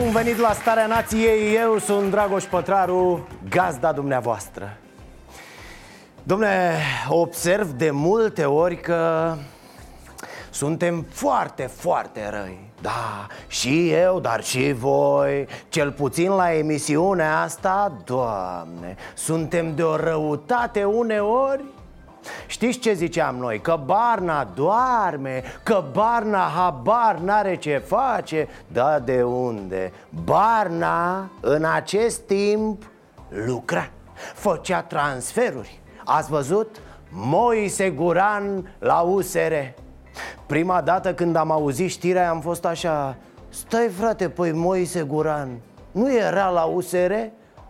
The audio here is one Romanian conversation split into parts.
Bun venit la Starea Nației, eu sunt Dragoș Pătraru, gazda dumneavoastră. Domne, observ de multe ori că suntem foarte, foarte răi. Da, și eu, dar și voi Cel puțin la emisiunea asta, Doamne Suntem de o răutate uneori Știți ce ziceam noi? Că Barna doarme, că Barna habar n-are ce face Da, de unde? Barna în acest timp lucra Făcea transferuri Ați văzut? Moise Guran la USR Prima dată când am auzit știrea am fost așa Stai frate, păi Moise Guran Nu era la USR?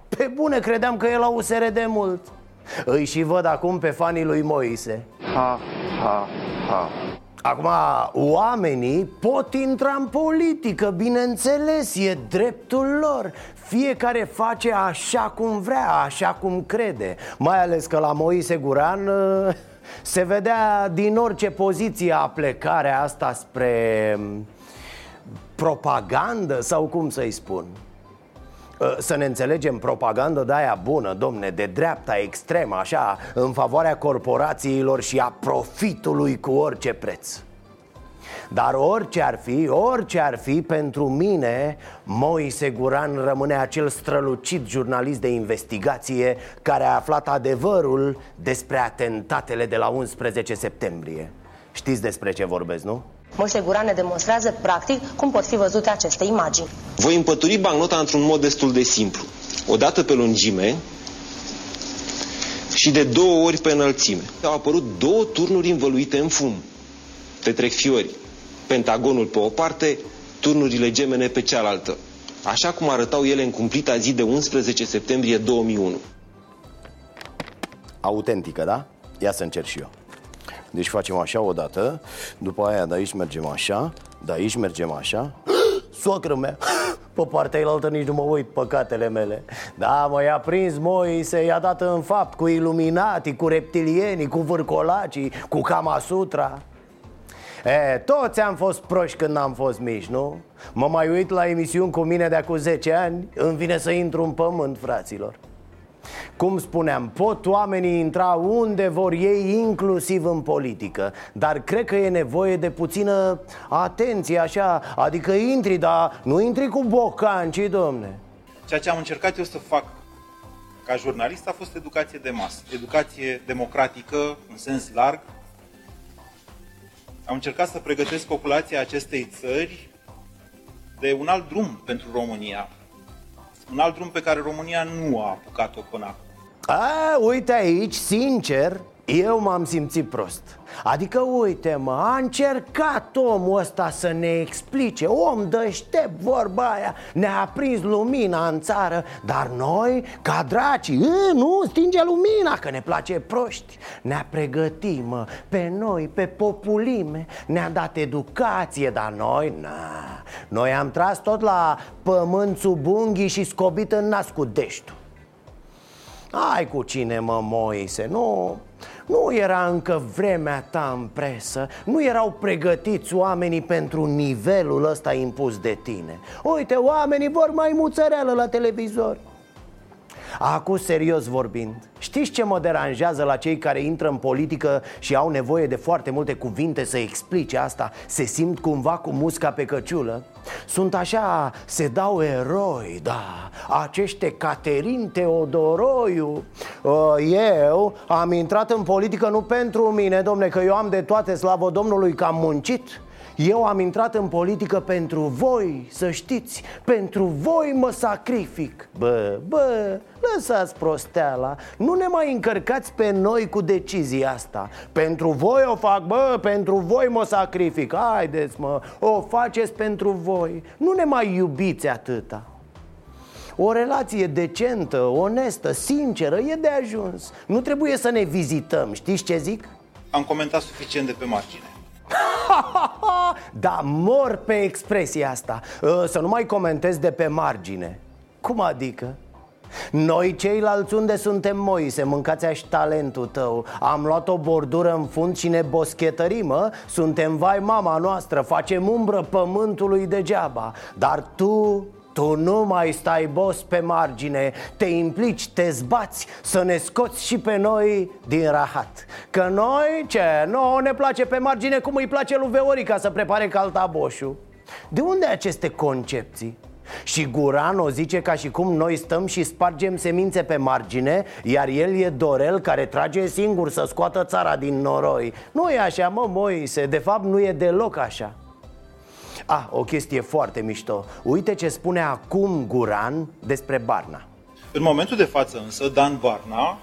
Pe bune credeam că e la USR de mult Îi și văd acum pe fanii lui Moise. Ha, ha, ha. Acum, oamenii pot intra în politică, bineînțeles, e dreptul lor. Fiecare face așa cum vrea, așa cum crede. Mai ales că la Moise Guran uh, se vedea din orice poziție a plecarea asta spre mm, propagandă sau cum să-i spun. Uh, Să ne înțelegem, propagandă de aia bună, domne, de dreapta extremă, așa, în favoarea corporațiilor și a profitului cu orice preț dar orice ar fi, orice ar fi, pentru mine Moise Guran rămâne acel strălucit jurnalist de investigație Care a aflat adevărul despre atentatele de la 11 septembrie Știți despre ce vorbesc, nu? Moise Guran ne demonstrează practic cum pot fi văzute aceste imagini. Voi împături bancnota într-un mod destul de simplu. O dată pe lungime și de două ori pe înălțime. Au apărut două turnuri învăluite în fum. Te trec fiori. Pentagonul pe o parte, turnurile gemene pe cealaltă. Așa cum arătau ele în cumplita zi de 11 septembrie 2001. Autentică, da? Ia să încerc și eu Deci facem așa o dată După aia de aici mergem așa De aici mergem așa. Soacră mea Pe partea ailaltă nici nu mă uit păcatele mele. Da, mă, i-a prins Moise I-a dat în fapt cu iluminati Cu reptilienii, cu vârcolacii Cu Kama Sutra. E, toți am fost proști când am fost mici, nu? Mă mai uit la emisiuni cu mine de acum 10 ani Îmi vine să intru în pământ, fraților cum spuneam, pot oamenii intra unde vor ei, inclusiv în politică Dar cred că e nevoie de puțină atenție, așa Adică intri, dar nu intri cu bocanci, domne Ceea ce am încercat eu să fac ca jurnalist a fost educație de masă, educație democratică în sens larg. Am încercat să pregătesc populația acestei țări de un alt drum pentru România. Un alt drum pe care România nu a apucat-o până acum. A, uite aici, sincer, eu m-am simțit prost. Adică, uite mă, a încercat omul ăsta să ne explice. Om deștept, vorba aia. Ne-a aprins lumina în țară Dar noi, ca draci, e, nu, stinge lumina Că ne place proști. Ne-a pregătit, mă, pe noi, pe populime. Ne-a dat educație, dar noi, na. Noi am tras tot la pământ sub unghii și scobit în nas cu deștul. Ai cu cine, mă, Moise, nu... Nu era încă vremea ta în presă. Nu erau pregătiți oamenii pentru nivelul ăsta impus de tine. Uite, oamenii vor mai muțăreală la televizor Acum, serios vorbind, știți ce mă deranjează la cei care intră în politică și au nevoie de foarte multe cuvinte să explice asta? Se simt cumva cu musca pe căciulă? Sunt așa, se dau eroi, da, acește Caterin Teodoroiu Uh, Eu am intrat în politică nu pentru mine, domne, că eu am de toate, slavă Domnului, că am muncit Eu am intrat în politică pentru voi, să știți Pentru voi mă sacrific. Bă, bă, lăsați prosteala. Nu ne mai încărcați pe noi cu decizia asta. Pentru voi o fac, bă, pentru voi mă sacrific. Haideți mă, o faceți pentru voi. Nu ne mai iubiți atâta. O relație decentă, onestă, sinceră e de ajuns. Nu trebuie să ne vizităm, știți ce zic? Am comentat suficient de pe margine. da, mor pe expresia asta Ă, Să nu mai comentez de pe margine Cum adică? Noi ceilalți unde suntem Moise? Mâncați aș talentul tău Am luat o bordură în fund și ne boschetărim, mă? Suntem vai mama noastră Facem umbră pământului degeaba Dar tu, tu nu mai stai bos pe margine Te implici, te zbați Să ne scoți și pe noi din rahat Că noi, ce? Nu ne place pe margine cum îi place lui Veorica Să prepare caltaboșul De unde aceste concepții? Și Guran o zice ca și cum noi stăm și spargem semințe pe margine Iar el e Dorel care trage singur să scoată țara din noroi Nu e așa, mă, Moise, de fapt nu e deloc așa Ah, o chestie foarte mișto Uite ce spune acum Guran despre Barna În momentul de față însă, Dan Barna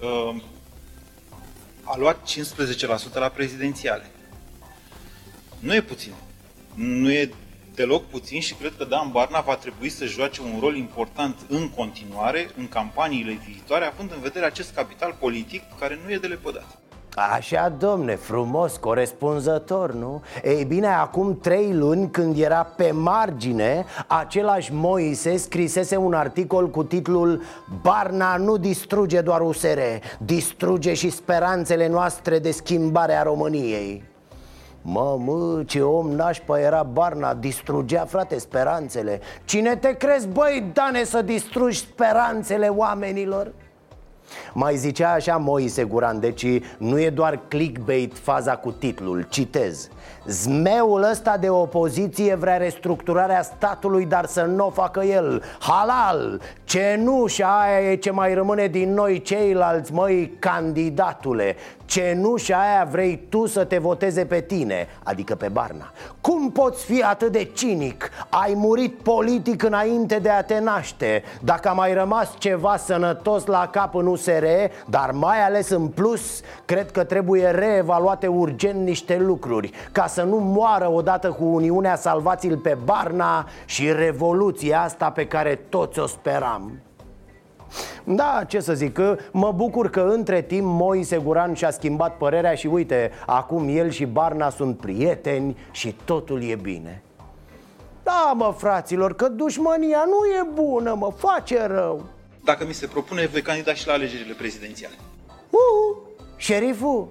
uh, a luat 15% la prezidențiale. Nu e puțin. Nu e deloc puțin și cred că Dan Barna va trebui să joace un rol important în continuare, în campaniile viitoare, având în vedere acest capital politic care nu e de lepădat. Așa, domne, frumos, corespunzător, nu? Ei bine, acum trei luni, când era pe margine Același Moise scrisese un articol cu titlul Barna nu distruge doar USR Distruge și speranțele noastre de schimbare a României Mă, mă, ce om nașpa era Barna Distrugea, frate, speranțele Cine te crezi, băi, Dane, să distrugi speranțele oamenilor? Mai zicea așa Moise Guran, deci nu e doar clickbait faza cu titlul, citez. Zmeul ăsta de opoziție vrea restructurarea statului, dar să nu o facă el. Halal! Cenușa aia e ce mai rămâne din noi ceilalți, măi, candidatule. Cenușa aia vrei tu să te voteze pe tine, adică pe Barna. Cum poți fi atât de cinic? Ai murit politic înainte de a te naște. Dacă a mai rămas ceva sănătos la cap în USR, dar mai ales în plus Cred că trebuie reevaluate urgent niște lucruri Ca să nu moară odată cu Uniunea Salvați-l pe Barna Și revoluția asta pe care toți o speram. Da, ce să zic, că mă bucur că între timp Moise Guran și-a schimbat părerea și uite, acum el și Barna sunt prieteni și totul e bine. Da, mă, fraților, că dușmania nu e bună, mă, face rău Dacă mi se propune, voi candida și la alegerile prezidențiale. Uh, șeriful,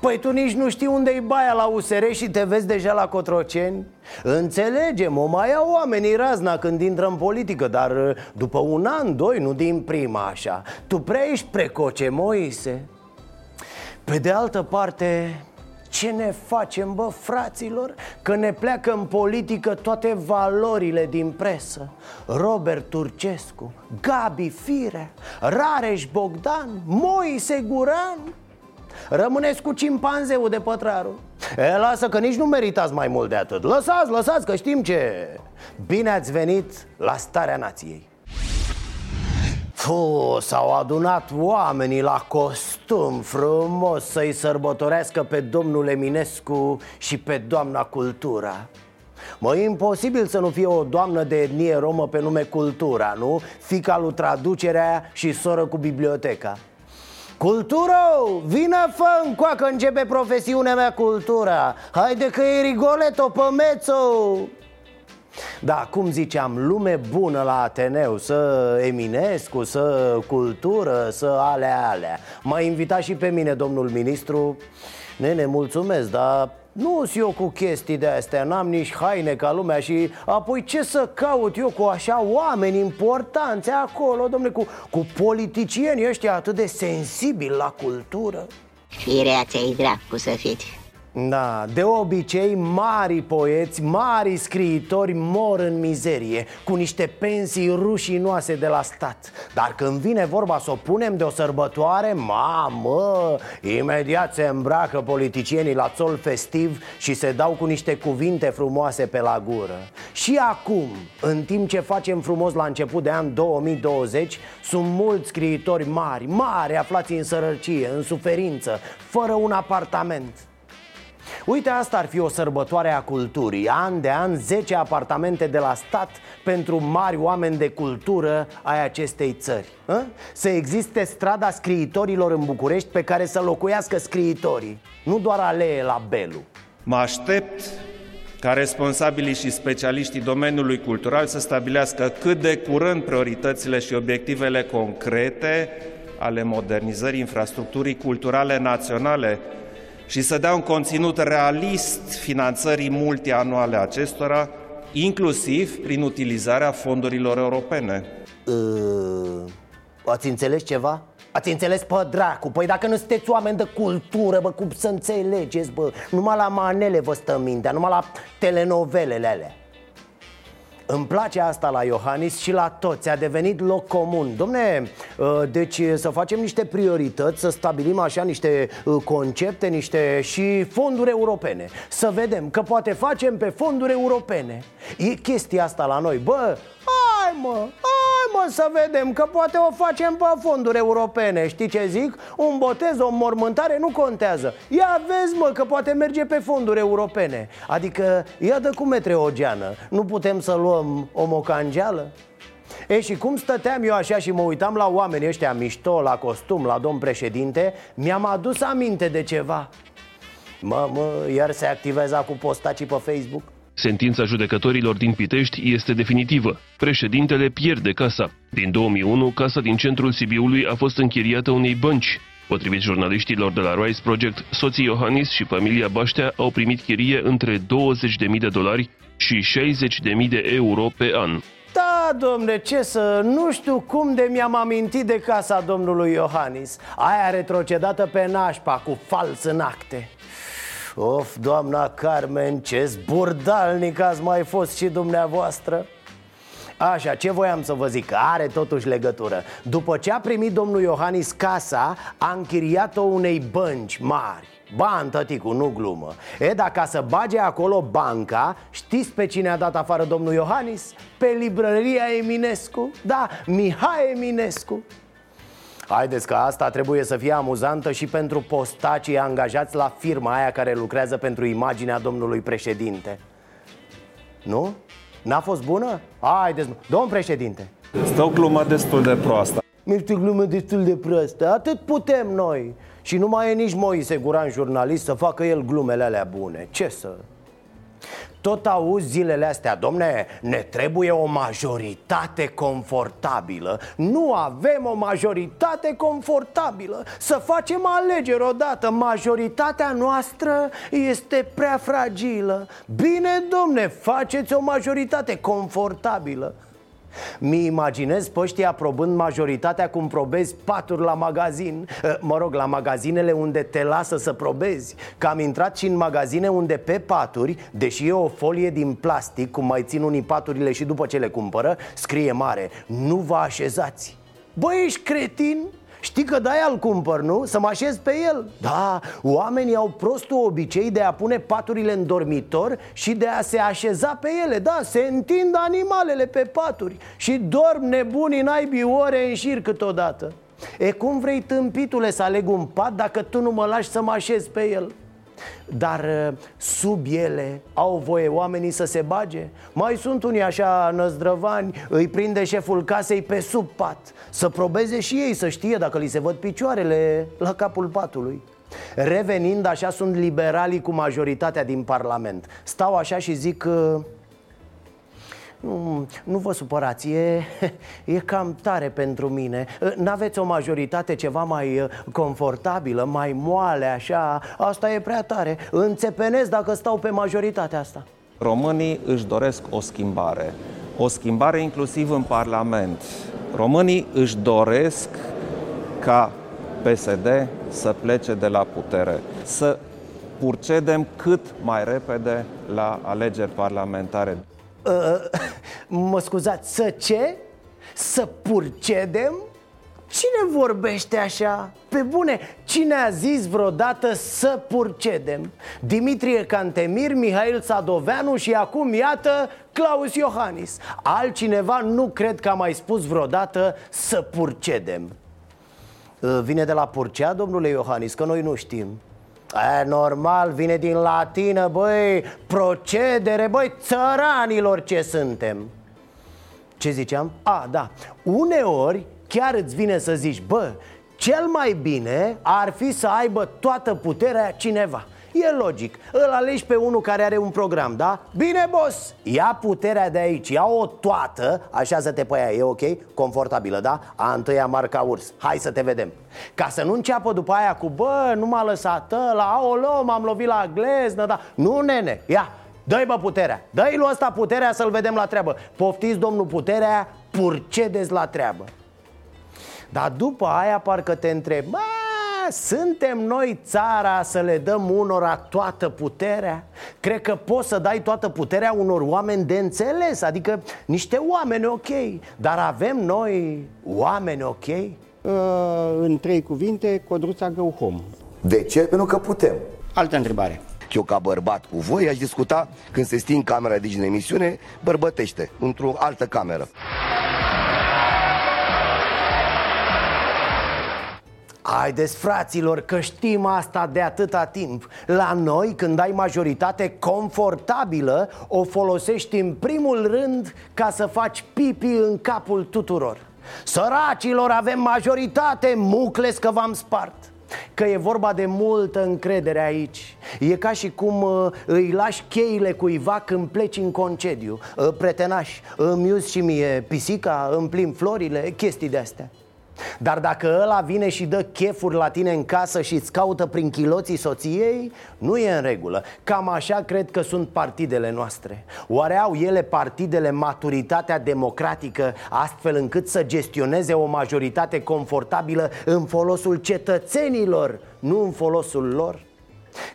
Păi tu nici nu știi unde e baia la USR și te vezi deja la Cotroceni? Înțelegem, o mai au oamenii razna când intră în politică Dar uh, după un an, doi, nu din prima așa Tu prea ești precoce, Moise Pe de altă parte, ce ne facem, bă, fraților? Că ne pleacă în politică toate valorile din presă. Robert Turcescu, Gabi Firea, Rareș Bogdan, Moise Guran. Rămâneți cu cimpanzeul de pătraru. E, Lasă că nici nu meritați mai mult de atât. Lăsați, lăsați că știm ce Bine ați venit la starea nației Fu, s-au adunat oamenii la costum frumos să-i sărbătorească pe domnul Eminescu și pe doamna Cultura. Mă, e imposibil să nu fie o doamnă de etnie romă pe nume Cultura, nu? Fica lui traducerea și soră cu biblioteca. Cultură, vină fă încoacă, începe profesiunea mea cultura. Haide că e rigoleto pe mezzo da, cum ziceam, lume bună la Ateneu Să Eminescu, să cultură, să alea, alea. M-a invitat și pe mine domnul ministru. Nene, mulțumesc, dar nu sunt eu cu chestii de astea, n-am nici haine ca lumea și apoi ce să caut eu cu așa oameni importanți acolo, domne, cu, cu politicieni ăștia atât de sensibili la cultură? Firea ți-ai dracu să fiți Da, de obicei mari poeți, mari scriitori mor în mizerie Cu niște pensii rușinoase de la stat. Dar când vine vorba să o punem de o sărbătoare, mamă Imediat se îmbracă politicienii la țol festiv Și se dau cu niște cuvinte frumoase pe la gură. Și acum, în timp ce facem frumos la început de an 2020 Sunt mulți scriitori mari, mari aflați în sărăcie, în suferință Fără un apartament Uite, asta ar fi o sărbătoare a culturii An de an, 10 apartamente de la stat pentru mari oameni de cultură ai acestei țări a? Să existe strada scriitorilor în București pe care să locuiască scriitorii Nu doar alee la Belu Mă aștept ca responsabilii și specialiștii domeniului cultural să stabilească cât de curând prioritățile și obiectivele concrete ale modernizării infrastructurii culturale naționale și să dea un conținut realist finanțării multianuale acestora, inclusiv prin utilizarea fondurilor europene. Uh, ați înțeles ceva? Ați înțeles pe dracu? Păi dacă nu sunteți oameni de cultură, bă, cum să înțelegeți, bă Numai la manele vă stă mintea, numai la telenovelele alea îmi place asta la Iohannis și la toți, a devenit loc comun. Domne, uh, deci să facem niște priorități, să stabilim așa niște uh, concepte, niște și fonduri europene. Să vedem că poate facem pe fonduri europene. E chestia asta la noi, bă, hai mă, hai mă să vedem că poate o facem pe fonduri europene Știi ce zic? Un botez, o mormântare nu contează Ia vezi mă că poate merge pe fonduri europene Adică ia de cu metre o geană Nu putem să luăm o mocangeală? E și cum stăteam eu așa și mă uitam la oamenii ăștia mișto, la costum, la domn președinte Mi-am adus aminte de ceva Mă, mă, iar se activează cu postacii pe Facebook? Sentința judecătorilor din Pitești este definitivă. Președintele pierde casa. Din 2001, casa din centrul Sibiului a fost închiriată unei bănci. Potrivit jurnaliștilor de la Rice Project, soții Iohannis și familia Baștea au primit chirie între 20.000 de dolari și 60.000 de euro pe an. Da, domne, ce să... Nu știu cum de mi-am amintit de casa domnului Iohannis Aia retrocedată pe nașpa, cu fals în acte Of, doamna Carmen, ce zburdalnic ați mai fost și dumneavoastră. Așa, ce voiam să vă zic? Are totuși legătură. După ce a primit domnul Iohannis casa, a închiriat-o unei bănci mari. Ban, tăticu, nu glumă. E, dar ca să bage acolo banca Știți pe cine a dat afară domnul Iohannis? Pe librăria Eminescu? Da, Mihai Eminescu Haideți că asta trebuie să fie amuzantă și pentru postacii angajați la firma aia care lucrează pentru imaginea domnului președinte. Nu? N-a fost bună? Haideți, domn președinte. Stă o glumă destul de proastă. Este o glumă destul de proastă. Atât putem noi. Și nu mai e nici Moise Guran jurnalist să facă el glumele alea bune. Ce să... Tot auzi zilele astea, domne, ne trebuie o majoritate confortabilă. Nu avem o majoritate confortabilă. Să facem alegeri odată. Majoritatea noastră este prea fragilă. Bine, domne, faceți o majoritate confortabilă mi imaginez pe ăștia aprobând majoritatea cum probezi paturi la magazin. Ă, Mă rog, la magazinele unde te lasă să probezi. Că am intrat și în magazine unde pe paturi, deși e o folie din plastic Cum mai țin unii paturile și după ce le cumpără Scrie mare, nu vă așezați. Băi, ești cretin? Știi că de-aia îl cumpăr, nu? Să mă așez pe el Da, oamenii au prostul obicei de a pune paturile în dormitor Și de a se așeza pe ele Da, se întind animalele pe paturi Și dorm nebunii naibii ore în șir câteodată E cum vrei tâmpitule să aleg un pat dacă tu nu mă lași să mă așez pe el? Dar uh, sub ele au voie oamenii să se bage? Mai sunt unii așa năzdrăvani Îi prinde șeful casei pe sub pat Să probeze și ei, să știe dacă li se văd picioarele la capul patului. Revenind, așa sunt liberalii cu majoritatea din Parlament. Stau așa și zic... Uh, nu, nu vă supărați, e, e cam tare pentru mine. N-aveți o majoritate ceva mai uh, confortabilă, mai moale așa? Asta e prea tare. Înțepenesc dacă stau pe majoritatea asta. Românii își doresc o schimbare. O schimbare inclusiv în Parlament. Românii își doresc ca PSD să plece de la putere Să purcedem cât mai repede la alegeri parlamentare. Uh, mă scuzați, să ce? Să purcedem? Cine vorbește așa? Pe bune, cine a zis vreodată să purcedem? Dimitrie Cantemir, Mihail Sadoveanu și acum, iată, Claus Iohannis Altcineva nu cred că a mai spus vreodată să purcedem uh, Vine de la Purcea, domnule Iohannis, că noi nu știm E, normal, vine din latină, băi, procedere, băi, țăranilor ce suntem. Ce ziceam? A, da, uneori chiar îți vine să zici, bă, cel mai bine ar fi să aibă toată puterea cineva E logic, îl alegi pe unul care are un program, da? Bine, boss, ia puterea de aici, ia-o toată. Așează-te pe ea, e ok? Confortabilă, da? A întâia marca urs, hai să te vedem. Ca să nu înceapă după aia cu, bă, nu m-a lăsat ăla, aolo, m-am lovit la gleznă, da? Nu, nene, ia, dă-i bă puterea. Dă-i lui ăsta puterea să-l vedem la treabă. Poftiți, domnul, puterea, purcedeți la treabă. Dar după aia parcă te întrebi Bă, suntem noi țara să le dăm unora toată puterea? Cred că poți să dai toată puterea unor oameni de înțeles Adică niște oameni ok Dar avem noi oameni ok? Uh, în trei cuvinte, Codruța Găuhom De ce? Pentru că putem Altă întrebare eu ca bărbat cu voi aș discuta când se sting camera de în emisiune, bărbătește, într-o altă cameră. Haideți, fraților, că știm asta de atâta timp. La noi, când ai majoritate confortabilă O folosești în primul rând ca să faci pipi în capul tuturor. Săracilor, avem majoritate, mucles că v-am spart. Că e vorba de multă încredere aici. E ca și cum uh, îi lași cheile cuiva când pleci în concediu. Uh, Pretenaș, îmi iuzi și mie pisica, îmi plimb florile, chestii de astea dar dacă ăla vine și dă chefuri la tine în casă și îți caută prin chiloții soției, nu e în regulă. Cam așa cred că sunt partidele noastre. Oare au ele partidele maturitatea democratică astfel încât să gestioneze o majoritate confortabilă în folosul cetățenilor, nu în folosul lor?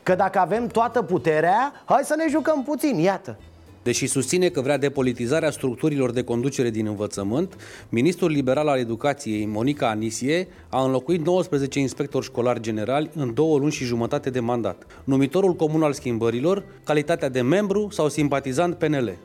Că dacă avem toată puterea, hai să ne jucăm puțin, iată Deși susține că vrea depolitizarea structurilor de conducere din învățământ, ministrul liberal al educației, Monica Anisie, a înlocuit 19 inspectori școlari generali în două luni și jumătate de mandat. Numitorul comun al schimbărilor, calitatea de membru sau simpatizant PNL.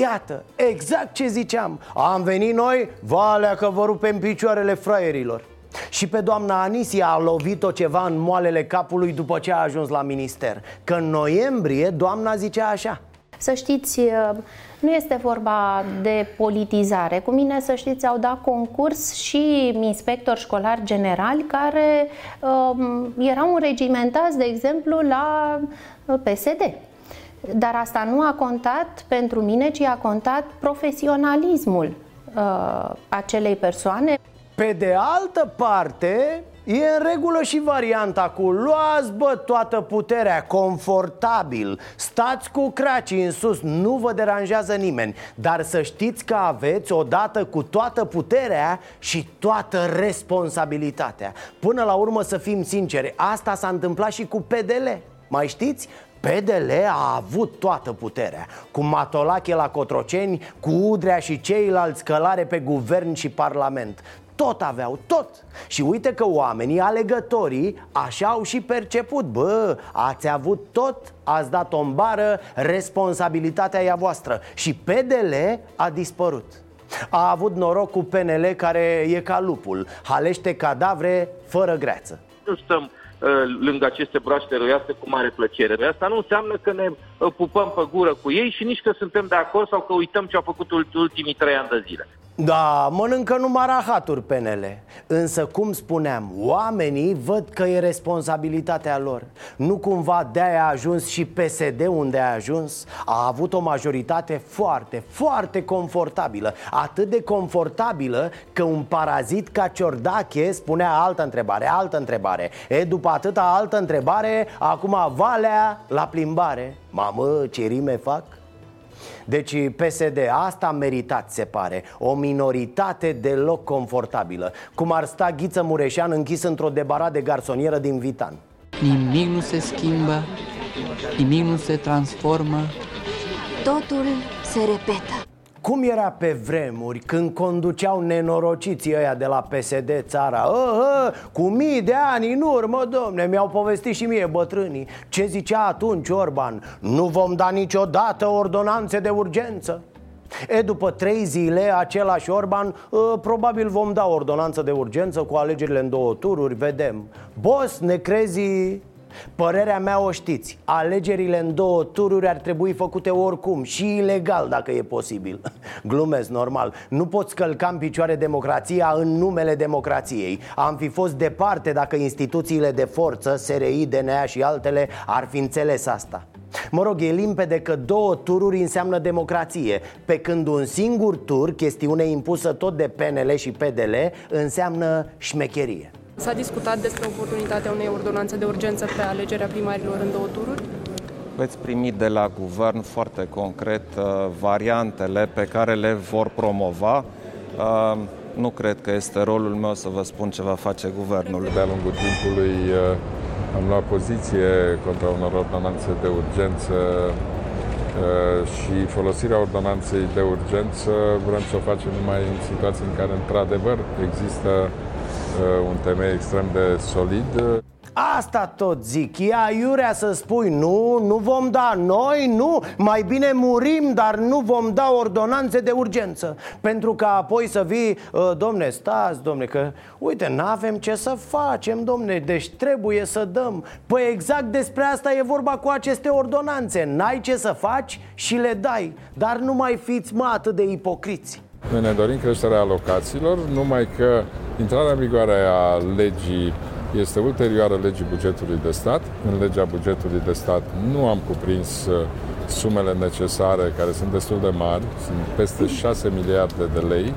Iată, exact ce ziceam Am venit noi, valea că vă rupem picioarele fraierilor și pe doamna Anisia a lovit-o ceva în moalele capului după ce a ajuns la minister Că în noiembrie doamna zicea așa să știți, uh, nu este vorba de politizare. Cu mine, să știți, au dat concurs și inspectori școlari generali care uh, erau înregimentați, de exemplu, la uh, PSD. Dar asta nu a contat pentru mine, ci a contat profesionalismul uh, acelei persoane. Pe de altă parte, E în regulă și varianta cu luați bă toată puterea, confortabil. Stați cu cracii în sus, nu vă deranjează nimeni. Dar să știți că aveți odată cu toată puterea și toată responsabilitatea. Până la urmă să fim sinceri, asta s-a întâmplat și cu PDL Mai știți? PDL a avut toată puterea. Cu Matolache la Cotroceni, cu Udrea și ceilalți călare pe guvern și parlament tot aveau, tot. Și uite că oamenii, alegătorii, așa au și perceput. Bă, ați avut tot, ați dat o bară, responsabilitatea e a voastră. Și PDL a dispărut. A avut noroc cu PNL care e ca lupul. Halește cadavre fără greață. Nu stăm uh, lângă aceste broaște roioase cu mare plăcere. Dar asta nu înseamnă că ne uh, pupăm pe gură cu ei și nici că suntem de acord sau că uităm ce au făcut ultimii trei ani de zile. Da, mănâncă numai rahaturi PNL Însă, cum spuneam, oamenii văd că e responsabilitatea lor. Nu cumva de-aia a ajuns și PSD unde a ajuns? A avut o majoritate foarte, foarte confortabilă. Atât de confortabilă că un parazit ca Ciordache spunea altă întrebare, altă întrebare. E, după atâta altă întrebare, acum valea la plimbare. Mamă, ce rime fac? Deci PSD asta a meritat, se pare O minoritate deloc confortabilă Cum ar sta Ghiță Mureșan închis într-o debara de garsonieră din Vitan Nimic nu se schimbă nimic nu se transformă. Totul se repetă. Cum era pe vremuri când conduceau nenorociții ăia de la PSD țara? Uh, uh, cu mii de ani în urmă, domne, mi-au povestit și mie bătrânii Ce zicea atunci Orban? Nu vom da niciodată ordonanțe de urgență E, după trei zile, același Orban, uh, probabil vom da ordonanță de urgență cu alegerile în două tururi, vedem Boss, ne crezi Părerea mea o știți Alegerile în două tururi ar trebui făcute oricum Și ilegal dacă e posibil. Glumesc, normal. Nu poți călca în picioare democrația în numele democrației. Am fi fost departe dacă instituțiile de forță SRI, DNA și altele ar fi înțeles asta. Mă rog, e limpede că două tururi înseamnă democrație Pe când un singur tur, chestiune impusă tot de PNL și PDL, înseamnă șmecherie S-a discutat despre oportunitatea unei ordonanțe de urgență pe alegerea primarilor în două tururi? Veți primi de la guvern foarte concret uh, variantele pe care le vor promova. Uh, nu cred că este rolul meu să vă spun ce va face guvernul. De-a lungul timpului uh, am luat poziție contra unor ordonanțe de urgență și folosirea ordonanței de urgență vrem să o facem numai în situații în care într-adevăr există Uh, un temei extrem de solid. Asta tot zic, e aiurea să spui nu, nu vom da noi, nu. Mai bine murim, dar nu vom da ordonanțe de urgență. Pentru că apoi să vii, uh, domne, stați, domne, că uite, n-avem ce să facem, domne Deci trebuie să dăm. Păi exact despre asta e vorba cu aceste ordonanțe. N-ai ce să faci și le dai. Dar nu mai fiți mă atât de ipocriți Noi ne dorim creșterea alocațiilor, numai că Intrarea în vigoare a legii este ulterioară legii bugetului de stat. În legea bugetului de stat nu am cuprins uh, sumele necesare, care sunt destul de mari, sunt peste 6 miliarde de lei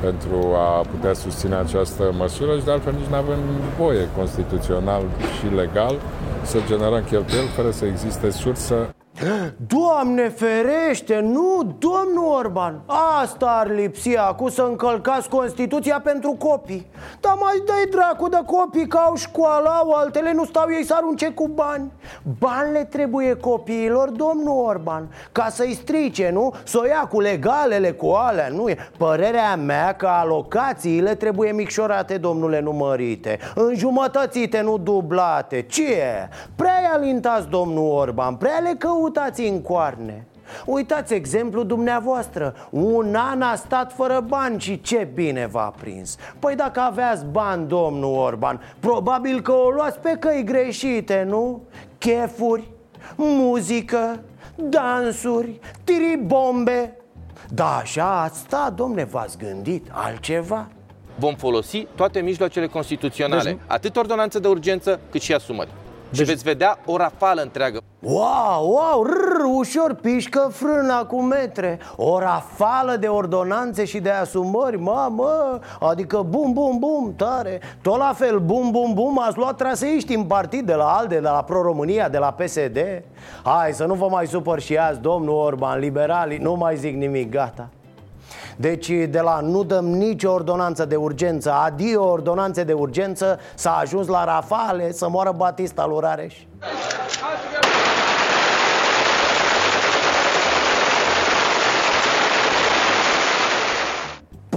pentru a putea susține această măsură și de altfel nici nu avem voie constituțional și legal să generăm cheltuieli fără să existe sursă Doamne ferește, nu, domnul Orban Asta ar lipsi acum să încălcați Constituția pentru copii Dar mai dai dracu de copii că au școală, au altele, nu stau ei să arunce cu bani Bani le trebuie copiilor, domnul Orban Ca să-i strice, nu? Să o ia cu legalele, cu alea, nu e Părerea mea că alocațiile trebuie micșorate, domnule, numărite Înjumătățite, nu dublate Ce? Prea alintați, domnul Orban, prea le căutați căutați în coarne. Uitați exemplu dumneavoastră. Un an a stat fără bani și ce bine v-a prins. Păi dacă aveați bani, domnul Orban Probabil că o luați pe căi greșite, nu? Chefuri, muzică, dansuri, tiribombe. Da, așa ați stat, domne, v-ați gândit altceva? Vom folosi toate mijloacele constituționale deci... Atât ordonanță de urgență, cât și asumări deci... Și veți vedea o rafală întreagă. Wow, wow, rrr, ușor pișcă frâna cu metre. O rafală de ordonanțe și de asumări, mamă! Adică bum, bum, bum, tare. Tot la fel, bum, bum, bum, ați luat traseiști în partid de la ALDE, de la Pro-România, de la PSD Hai să nu vă mai supăr și azi, domnul Orban, liberalii, nu mai zic nimic, gata deci de la nu dăm nicio ordonanță de urgență Adio ordonanțe de urgență S-a ajuns la rafale să moară Batista lui Rareș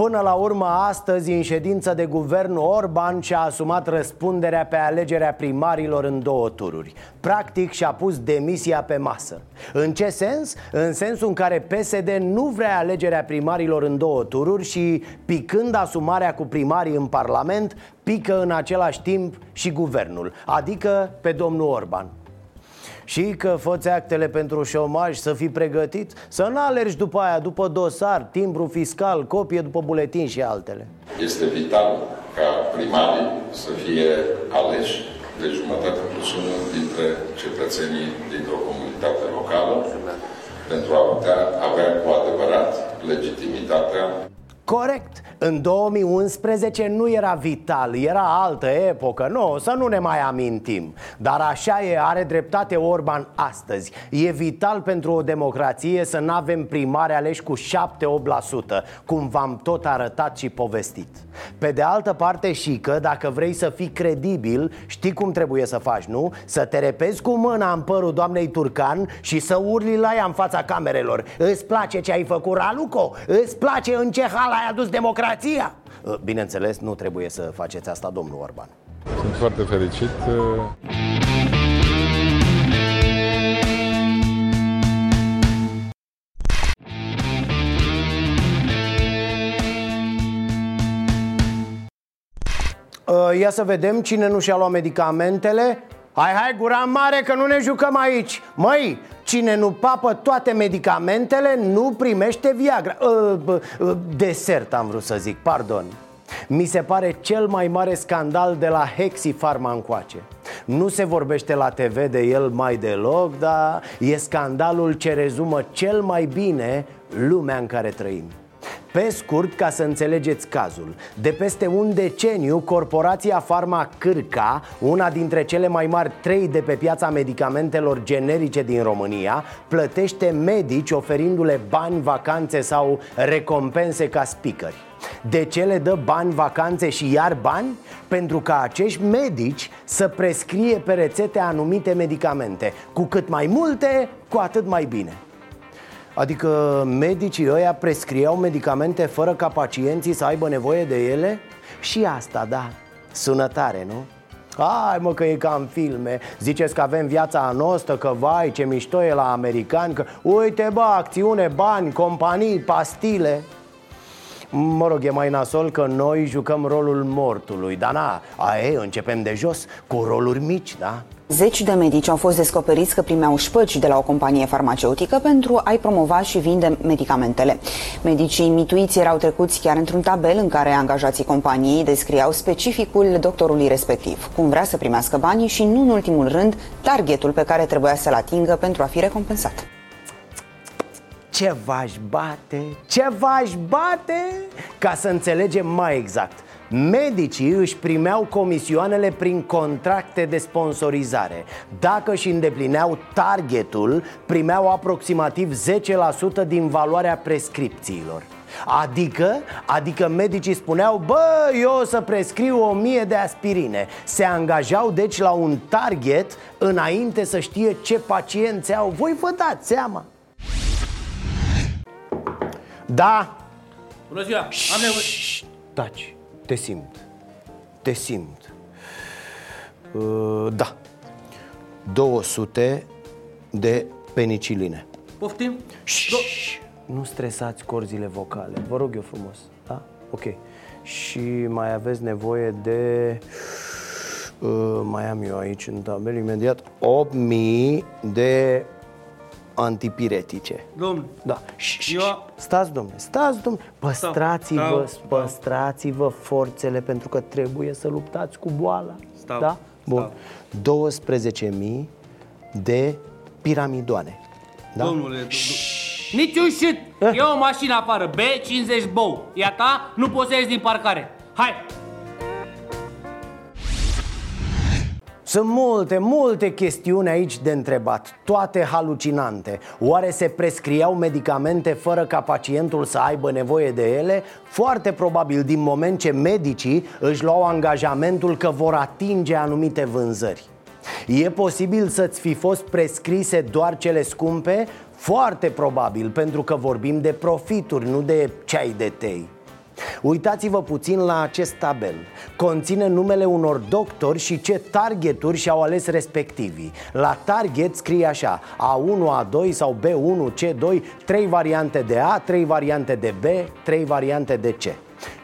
Până la urmă, astăzi, în ședință de guvern, Orban și-a asumat răspunderea pe alegerea primarilor în două tururi. Practic și-a pus demisia pe masă. În ce sens? În sensul în care PSD nu vrea alegerea primarilor în două tururi și, picând asumarea cu primarii în Parlament, pică în același timp și guvernul Adică pe domnul Orban și că făți actele pentru șomaj să fii pregătit Să nu alergi după aia, după dosar, timbru fiscal, copie după buletin și altele. Este vital ca primarii să fie aleși de jumătate plus unul dintre cetățenii dintr-o comunitate locală pentru a putea avea cu adevărat legitimitatea Corect, În 2011 nu era vital, era altă epocă. Nu, să nu ne mai amintim. Dar așa e, are dreptate Orban astăzi. E vital pentru o democrație să nu avem primare aleși cu 7-8% Cum v-am tot arătat și povestit. Pe de altă parte și că dacă vrei să fii credibil Știi cum trebuie să faci, nu? Să te repezi cu mâna în părul doamnei Turcan Și să urli la ea în fața camerelor. Îți place ce ai făcut, Raluco? Îți place în ce hal ai adus democrația? Bineînțeles, nu trebuie să faceți asta, domnul Orban. Sunt foarte fericit Ia să vedem cine nu și-a luat medicamentele. Hai, hai, gura mare că nu ne jucăm aici. Măi, cine nu papă toate medicamentele nu primește Viagra. Uh, uh, Desert am vrut să zic, pardon. Mi se pare cel mai mare scandal de la Hexi Pharma încoace. Nu se vorbește la TV de el mai deloc, dar e scandalul ce rezumă cel mai bine lumea în care trăim pe scurt, ca să înțelegeți cazul De peste un deceniu, corporația Pharma Cârca Una dintre cele mai mari trei de pe piața medicamentelor generice din România Plătește medici oferindu-le bani, vacanțe sau recompense ca speakeri de ce le dă bani, vacanțe și iar bani? Pentru ca acești medici să prescrie pe rețete anumite medicamente. Cu cât mai multe, cu atât mai bine Adică medicii ăia prescriau medicamente fără ca pacienții să aibă nevoie de ele? Și asta, da, sună tare, nu? Hai mă că e ca în filme Ziceți că avem viața noastră, că vai ce mișto e la americani Că uite bă, acțiune, bani, companii, pastile Mă rog, e mai nasol că noi jucăm rolul mortului Dar na, aia începem de jos, cu roluri mici, da? Zeci de medici au fost descoperiți că primeau șpăci de la o companie farmaceutică pentru a-i promova și vinde medicamentele. Medicii mituiți erau trecuți chiar într-un tabel în care angajații companiei descriau specificul doctorului respectiv, cum vrea să primească banii și, nu în ultimul rând, targetul pe care trebuia să-l atingă pentru a fi recompensat. Ce v-aș bate? Ce v-aș bate? Ca să înțelegem mai exact Medicii își primeau comisioanele prin contracte de sponsorizare. Dacă își îndeplineau targetul, primeau aproximativ 10% din valoarea prescripțiilor. Adică, adică medicii spuneau, bă, eu o să prescriu o mie de aspirine. Se angajau deci la un target înainte să știe ce pacienți au. Voi vă dați seama. Da. Bună ziua, am nevoie Taci te simt. Te simt. Uh, da. 200 de peniciline. Poftim? Do- nu stresați corzile vocale. Vă rog eu frumos. Da? Ok. Și mai aveți nevoie de... Uh, mai am eu aici în tabel imediat 8000 de antipiretice Domnul, Da. eu... Stați, domnule, stați, domnule Păstrați-vă, Stau, păstrați-vă forțele Pentru că trebuie să luptați cu boala Stau, Da? Bun 12.000 de piramidoane da? Domnule, nici un shit! E o mașină afară, B50 Bow. E a ta, nu poți să ieși din parcare. Hai! Sunt multe, multe chestiuni aici de întrebat, toate halucinante Oare se prescriau medicamente fără ca pacientul să aibă nevoie de ele? Foarte probabil din moment ce medicii își luau angajamentul că vor atinge anumite vânzări E posibil să-ți fi fost prescrise doar cele scumpe? Foarte probabil, pentru că vorbim de profituri, nu de ceai de tei Uitați-vă puțin la acest tabel. Conține numele unor doctori și ce targeturi și-au ales respectivii. La target scrie așa A1, A2 sau B1, C2 Trei variante de A, trei variante de B, trei variante de C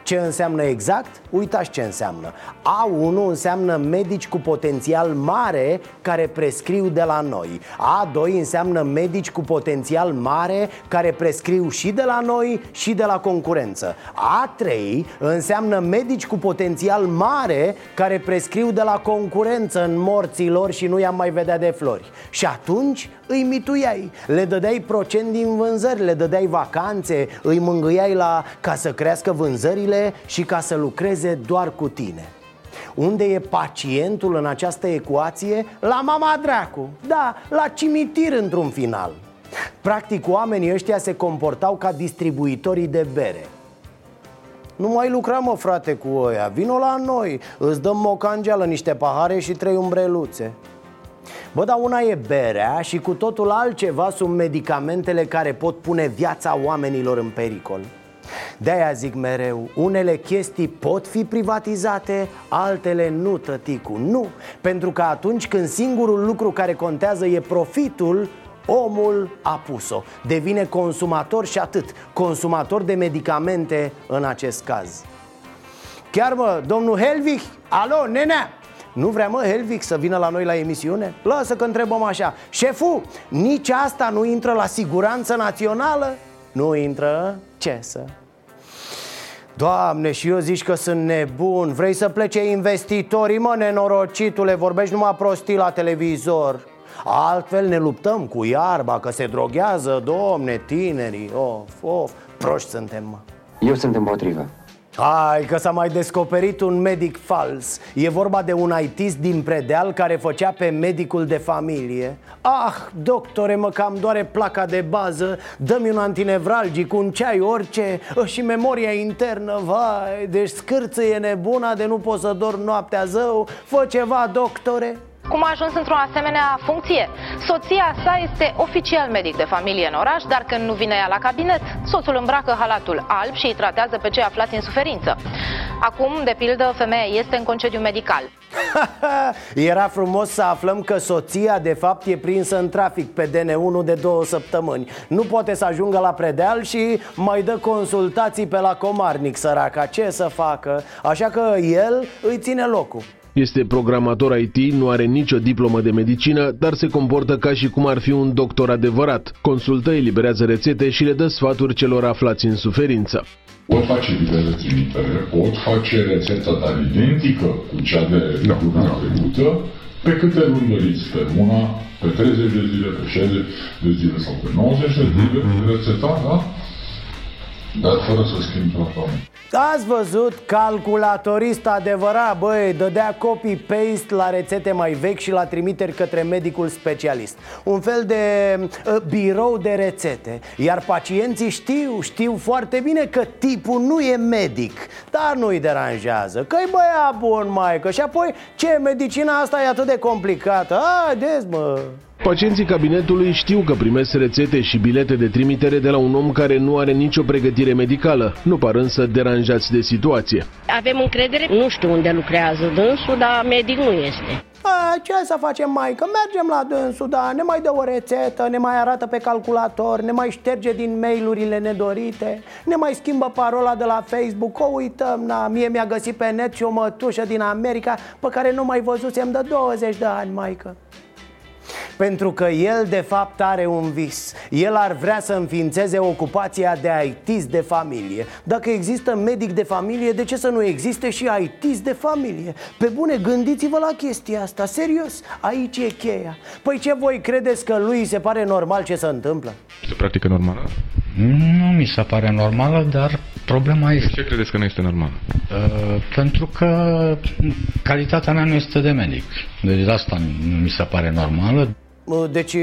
ce înseamnă exact? Uitați ce înseamnă. A1 înseamnă medici cu potențial mare care prescriu de la noi. A2 înseamnă medici cu potențial mare care prescriu și de la noi și de la concurență. A3 înseamnă medici cu potențial mare care prescriu de la concurență în morții lor și nu i-am mai vedea de flori. Și atunci îi mituiai Le dădeai procent din vânzări, le dădeai vacanțe Îi mângâiai la ca să crească vânzările ele și ca să lucreze doar cu tine. Unde e pacientul în această ecuație? La mama dracu, da, la cimitir într-un final. Practic oamenii ăștia se comportau ca distribuitorii de bere. Nu mai lucrăm, mă, frate, cu oia Vino la noi, îți dăm mocangeală, niște pahare și trei umbreluțe. Bă, dar una e berea și cu totul altceva sunt medicamentele care pot pune viața oamenilor în pericol de-aia zic mereu, unele chestii pot fi privatizate, altele nu, tăticu, nu. Pentru că atunci când singurul lucru care contează e profitul, omul a pus-o. Devine consumator și atât. Consumator de medicamente în acest caz. Chiar mă, domnul Helvig, alo, nenea! Nu vrea mă Helvig să vină la noi la emisiune? Lasă că întrebăm așa. Șeful, nici asta nu intră la siguranță națională? Nu intră? Ce să? Doamne, și eu zici că sunt nebun. Vrei să plece investitorii, mă, nenorocitule? Vorbești numai prostii la televizor. Altfel ne luptăm cu iarba, că se droghează, domne, tinerii. Of, of, proști suntem, mă. Eu sunt împotrivă Hai că s-a mai descoperit un medic fals. E vorba de un ITist din Predeal care făcea pe medicul de familie. Ah, doctore, mă cam doare placa de bază. Dă-mi un antinevralgic, un ceai, orice. Și memoria internă, vai Deci scârță nebuna de nu pot să dorm noaptea zău. Fă ceva, doctore cum a ajuns într-o asemenea funcție? Soția sa este oficial medic de familie în oraș, dar când nu vine ea la cabinet, soțul îmbracă halatul alb și îi tratează pe cei aflați în suferință. Acum, de pildă, femeia este în concediu medical. Era frumos să aflăm că soția de fapt e prinsă în trafic pe DN1 de două săptămâni Nu poate să ajungă la predeal și mai dă consultații pe la comarnic săraca Ce să facă? Așa că el îi ține locul este programator IT, nu are nicio diplomă de medicină, dar se comportă ca și cum ar fi un doctor adevărat. Consultă, eliberează rețete și le dă sfaturi celor aflați în suferință. Pot face libere trimitere, pot face rețeta dar identică cu cea de luna trecută, pe câte luni doriți pe una, pe 30 de zile, pe 60 de zile sau pe 90 de zile, rețeta, da? Dar fără să schimb tratament. Ați văzut? Calculatorist adevărat, băi, dădea copy-paste la rețete mai vechi și la trimiteri către medicul specialist Un fel de uh, birou de rețete Iar pacienții știu, știu foarte bine că tipul nu e medic Dar nu-i deranjează, că-i băia bun, maică Și apoi, ce, medicina asta e atât de complicată? Haideți, mă! Pacienții cabinetului știu că primesc rețete și bilete de trimitere de la un om care nu are nicio pregătire medicală. Nu par însă deranjați de situație. Avem încredere, nu știu unde lucrează dânsul, dar medic nu este. A, ce să facem, mai? Că mergem la dânsul, da, ne mai dă o rețetă, ne mai arată pe calculator, ne mai șterge din mail-urile nedorite, ne mai schimbă parola de la Facebook, o uităm, na, mie mi-a găsit pe net și o mătușă din America pe care nu mai văzusem de 20 de ani, maică. Pentru că el de fapt are un vis El ar vrea să înființeze ocupația de ITist de familie Dacă există medic de familie, de ce să nu existe și ITist de familie? Pe bune, gândiți-vă la chestia asta, serios, aici e cheia Păi ce voi credeți că lui se pare normal ce se întâmplă? Este o practică normală? Nu mi se pare normală, dar problema este... De ce credeți că nu este normală? Uh, pentru că calitatea mea nu este de medic. Deci de asta nu mi se pare normală. Deci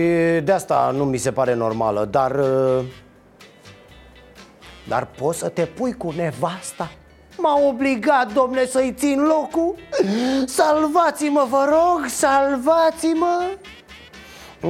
de asta nu mi se pare normală, dar... Dar poți să te pui cu nevasta? M-a obligat, domne, să-i țin locul Salvați-mă, vă rog, salvați-mă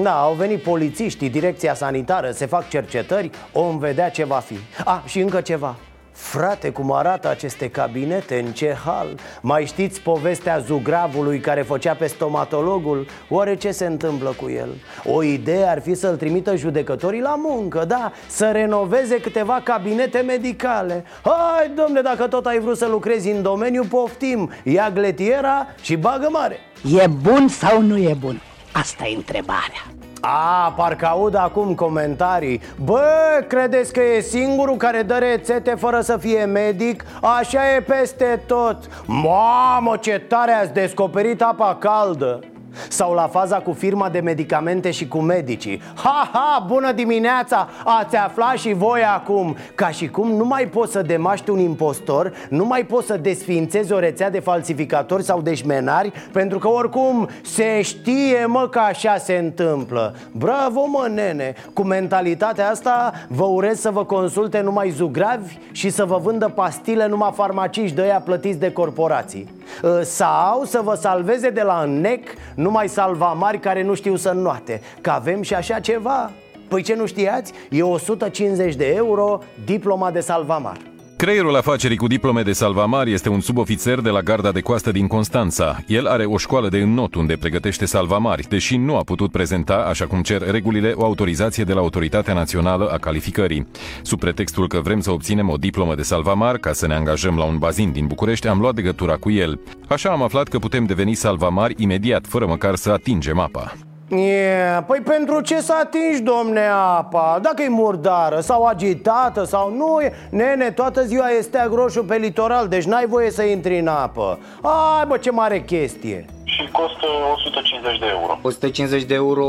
da, au venit polițiștii, direcția sanitară, se fac cercetări, om vedea ce va fi A, și încă ceva Frate, cum arată aceste cabinete, în ce hal Mai știți povestea Zugravului care făcea pe stomatologul? Oare ce se întâmplă cu el? O idee ar fi să-l trimită judecătorii la muncă, da Să renoveze câteva cabinete medicale Hai, domne, dacă tot ai vrut să lucrezi în domeniu, poftim Ia gletiera și bagă mare E bun sau nu e bun? Asta e întrebarea a, parcă aud acum comentarii. Bă, credeți că e singurul care dă rețete fără să fie medic? Așa e peste tot. Mamă, ce tare ați descoperit apa caldă Sau la faza cu firma de medicamente și cu medicii. Ha, ha, bună dimineața, ați aflat și voi acum. Ca și cum nu mai poți să demaști un impostor Nu mai poți să desfințezi o rețea de falsificatori sau de șmenari Pentru că oricum se știe mă că așa se întâmplă. Bravo mă nene, cu mentalitatea asta vă urez să vă consulte numai zugravi Și să vă vândă pastile numai farmaciști de aia plătiți de corporații. Uh, Sau să vă salveze de la înnec numai salvamari care nu știu să înnoate. Că avem și așa ceva. Păi ce nu știați? E 150 de euro diploma de salvamar Creierul afacerii cu diplome de salvamar este un subofițer de la Garda de Coastă din Constanța. El are o școală de înnot unde pregătește salvamari, deși nu a putut prezenta, așa cum cer regulile, o autorizație de la Autoritatea Națională a Calificării. Sub pretextul că vrem să obținem o diplomă de salvamar ca să ne angajăm la un bazin din București, am luat legătura cu el. Așa am aflat că putem deveni salvamari imediat, fără măcar să atingem apa. Yeah, păi pentru ce să atingi, domne, apa? Dacă e murdară sau agitată sau nu e Nene, toată ziua este groșu pe litoral, deci n-ai voie să intri în apă Ai, bă, ce mare chestie Și costă 150 de euro 150 de euro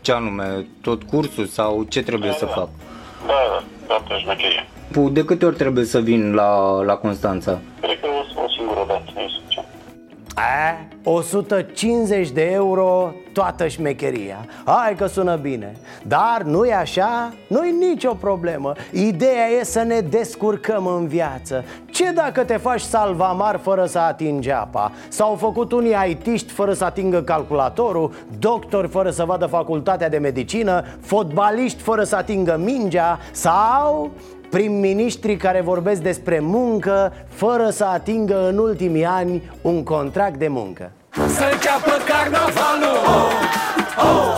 ce anume? Tot cursul sau ce trebuie da, să da. fac? Da, da, toată șmecherie Pu- De câte ori trebuie să vin la, la Constanța? Cred că o, o singură dată e suficient A, 150 de euro toată șmecheria. Hai că sună bine. Dar nu e așa? nu e nicio problemă. Ideea e să ne descurcăm în viață. Ce dacă te faci salvamar fără să atingi apa? S-au făcut unii aitiști fără să atingă calculatorul Doctori fără să vadă facultatea de medicină Fotbaliști fără să atingă mingea Sau prim-ministri care vorbesc despre muncă fără să atingă în ultimii ani un contract de muncă. Să înceapă carnavalul oh, oh,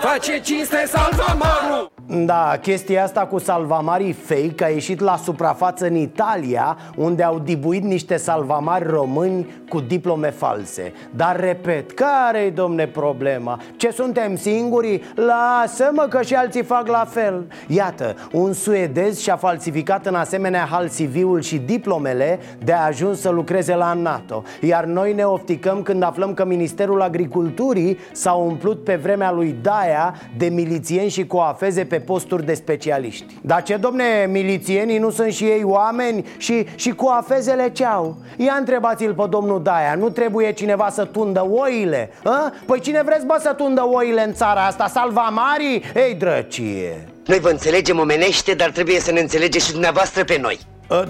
Face cinste salvamarul Da, chestia asta cu salvamarii fake a ieșit la suprafață în Italia Unde au dibuit niște salvamari români cu diplome false Dar repet, care-i domne problema? Ce suntem singuri? Lasă-mă că și alții fac la fel Iată, un suedez și-a falsificat în asemenea hal CV-ul și diplomele De a ajuns să lucreze la NATO Iar noi ne ofticăm când aflăm că Ministerul Agriculturii S-a umplut pe vremea lui Daia de milițieni și coafeze pe posturi de specialiști Dar ce domne, milițienii nu sunt și ei oameni? Și, și coafezele ce au? Ia întrebați-l pe domnul Daia, nu trebuie cineva să tundă oile? A? Păi cine vreți bă să tundă oile în țara asta? Salvamarii? Ei drăcie Noi vă înțelegem omenește, dar trebuie să ne înțelegeți și dumneavoastră pe noi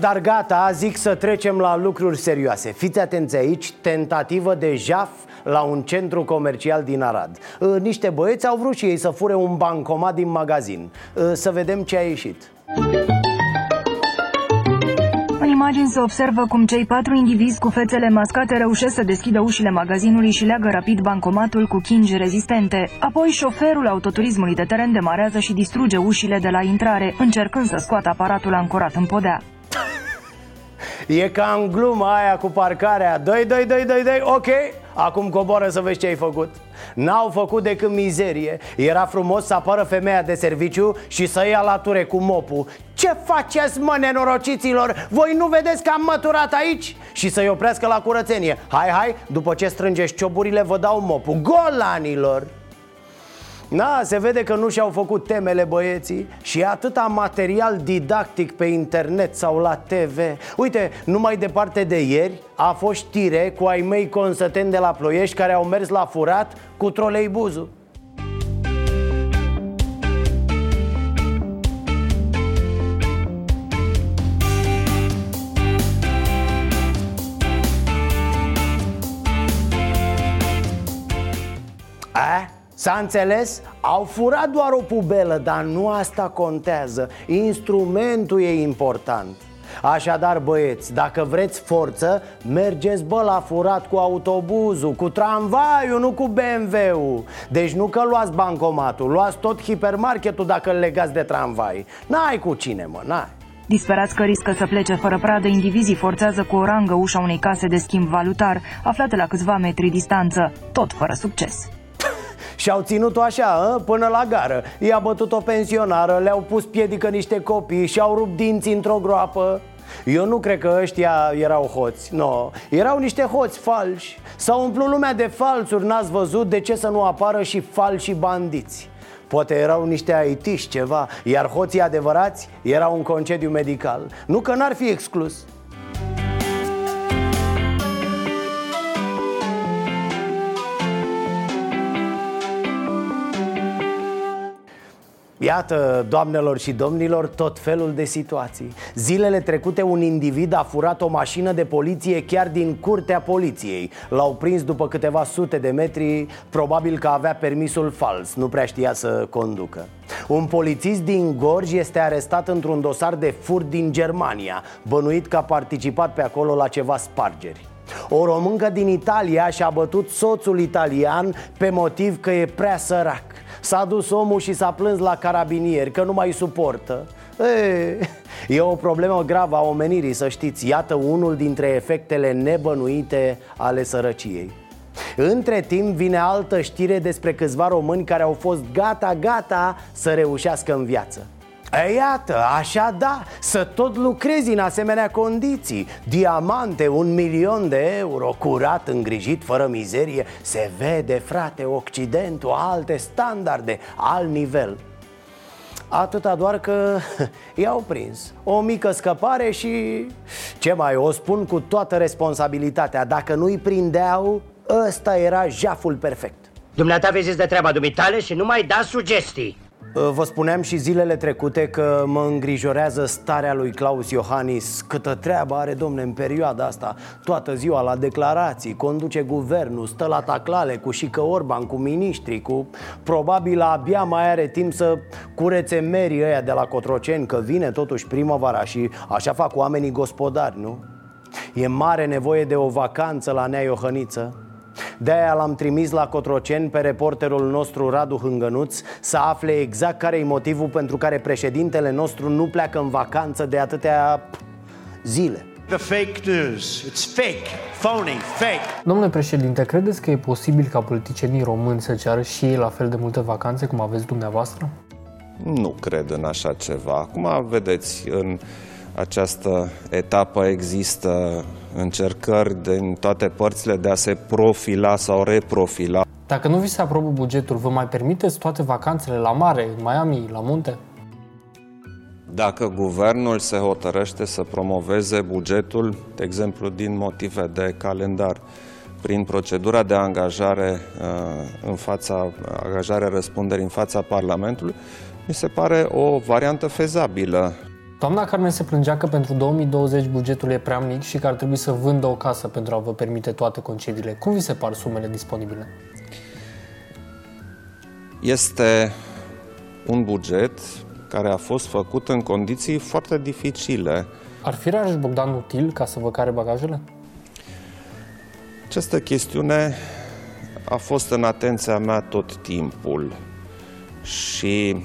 Dar gata, zic să trecem la lucruri serioase Fiți atenți aici, tentativă de jaf la un centru comercial din Arad Niște băieți au vrut și ei să fure un bancomat din magazin Să vedem ce a ieșit În imagini se observă cum cei patru indivizi cu fețele mascate reușesc să deschidă ușile magazinului și leagă rapid bancomatul cu chingi rezistente. Apoi șoferul autoturismului de teren demarează și distruge ușile de la intrare, încercând să scoată aparatul ancorat în podea. E ca în gluma aia cu parcarea. Doi, doi, doi, doi, doi, ok Acum coboară să vezi ce ai făcut. N-au făcut decât mizerie. Era frumos să apară femeia de serviciu și să ia lature cu mopul. Ce faceți, mă, nenorociților? Voi nu vedeți că am măturat aici? Și să-i oprească la curățenie. Hai, hai, după ce strângeți cioburile vă dau mopul. Golanilor! Na, se vede că nu și-au făcut temele băieții Și e atâta material didactic pe internet sau la TV Uite, numai departe de ieri a fost știre cu ai mei consăteni de la Ploiești Care au mers la furat cu troleibuzul A? S-a înțeles? Au furat doar o pubelă, dar nu asta contează. Instrumentul e important. Așadar, băieți, dacă vreți forță, mergeți, bă, la furat cu autobuzul, cu tramvaiul, nu cu BMW-ul Deci nu că luați bancomatul, luați tot hipermarketul dacă îl legați de tramvai. N-ai cu cine, mă, n-ai. Disperați că riscă să plece fără pradă, indivizii forțează cu o rangă ușa unei case de schimb valutar, aflate la câțiva metri distanță, tot fără succes. Și au ținut-o așa, a? până la gară. I-a bătut o pensionară, le-au pus piedică niște copii Și-au rupt dinții într-o groapă. Eu nu cred că ăștia erau hoți, nu, no. erau niște hoți falși. S-a umplut lumea de falsuri, n-ați văzut de ce să nu apară și falși bandiți. Poate erau niște aitiști ceva Iar hoții adevărați erau un concediu medical. Nu că n-ar fi exclus Iată, doamnelor și domnilor, tot felul de situații. Zilele trecute un individ a furat o mașină de poliție chiar din curtea poliției. L-au prins după câteva sute de metri, probabil că avea permisul fals, nu prea știa să conducă. Un polițist din Gorj este arestat într-un dosar de furt din Germania Bănuit că a participat pe acolo la ceva spargeri o româncă din Italia și-a bătut soțul italian pe motiv că e prea sărac. S-a dus omul și s-a plâns la carabinieri că nu mai suportă. E, e o problemă gravă a omenirii, să știți. Iată unul dintre efectele nebănuite ale sărăciei. Între timp vine altă știre despre câțiva români care au fost gata-gata să reușească în viață E, iată, așa da, să tot lucrezi în asemenea condiții. Diamante, un milion de euro, curat, îngrijit, fără mizerie. Se vede, frate, Occidentul, alte standarde, alt nivel. Atâta doar că i-au prins. O mică scăpare și... Ce mai, o spun cu toată responsabilitatea Dacă nu-i prindeau, ăsta era jaful perfect. Dumneata vezi de treaba dumitale și nu mai da sugestii. Uh, vă spuneam și zilele trecute că mă îngrijorează starea lui Claus Iohannis. Câtă treabă are, domne, în perioada asta? Toată ziua la declarații, conduce guvernul, stă la taclale cu Șică Orban, cu miniștri cu... Probabil abia mai are timp să curețe merii ăia de la Cotroceni Că vine totuși primăvara și așa fac oamenii gospodari, nu? E mare nevoie de o vacanță la Nea Iohăniță de-aia l-am trimis la Cotroceni pe reporterul nostru Radu Hângănuț Să afle exact care e motivul pentru care președintele nostru nu pleacă în vacanță de atâtea zile The fake news. It's fake, phony, fake. Domnule președinte, credeți că e posibil ca politicienii români să ceară și ei la fel de multe vacanțe cum aveți dumneavoastră? Nu cred în așa ceva. Acum vedeți, în această etapă există încercări din toate părțile de a se profila sau reprofila. Dacă nu vi se aprobă bugetul, vă mai permiteți toate vacanțele la mare, în Miami, la munte? Dacă guvernul se hotărăște să promoveze bugetul, de exemplu, din motive de calendar, prin procedura de angajare uh, în fața, angajare răspundere în fața Parlamentului, mi se pare o variantă fezabilă. Doamna Carmen se plângea că pentru 2020 bugetul e prea mic și că ar trebui să vândă o casă pentru a vă permite toate concediile. Cum vi se par sumele disponibile? Este un buget care a fost făcut în condiții foarte dificile. Ar fi Rareș Bogdan util ca să vă care bagajele? Această chestiune a fost în atenția mea tot timpul și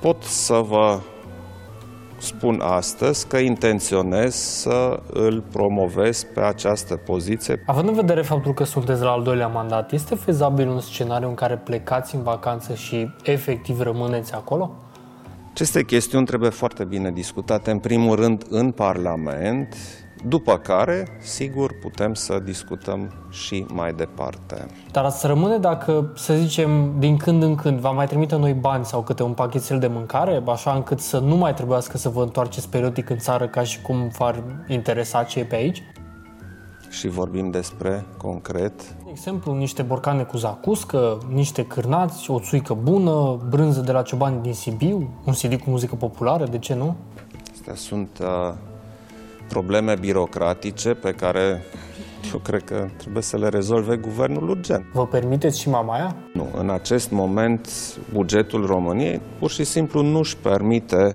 pot să vă spun astăzi că intenționez să îl promovez pe această poziție. Având în vedere faptul că sunteți la al doilea mandat, este fezabil un scenariu în care plecați în vacanță și efectiv rămâneți acolo? Aceste chestiuni trebuie foarte bine discutate, în primul rând, în Parlament, după care, sigur, putem să discutăm și mai departe. Dar ați rămâne dacă, să zicem, din când în când va mai trimite noi bani sau câte un pachetel de mâncare, așa încât să nu mai trebuiască să vă întoarceți periodic în țară ca și cum v-ar interesa ce e pe aici? Și vorbim despre concret. De exemplu, niște borcane cu zacuscă, niște cârnați, o țuică bună, brânză de la ciobani din Sibiu, un CD cu muzică populară, de ce nu? Astea sunt uh, probleme birocratice pe care eu cred că trebuie să le rezolve guvernul urgent. Vă permiteți și mamaia? Nu, în acest moment bugetul României pur și simplu nu își permite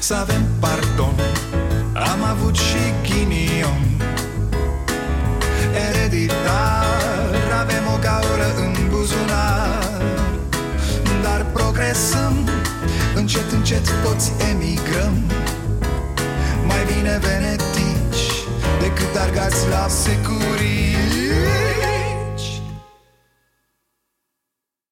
să avem pardon, am avut și ghinion Ereditar, avem o gaură în buzunar Dar progresăm, încet, încet toți emigrăm mai bine venetici Decât argați la securii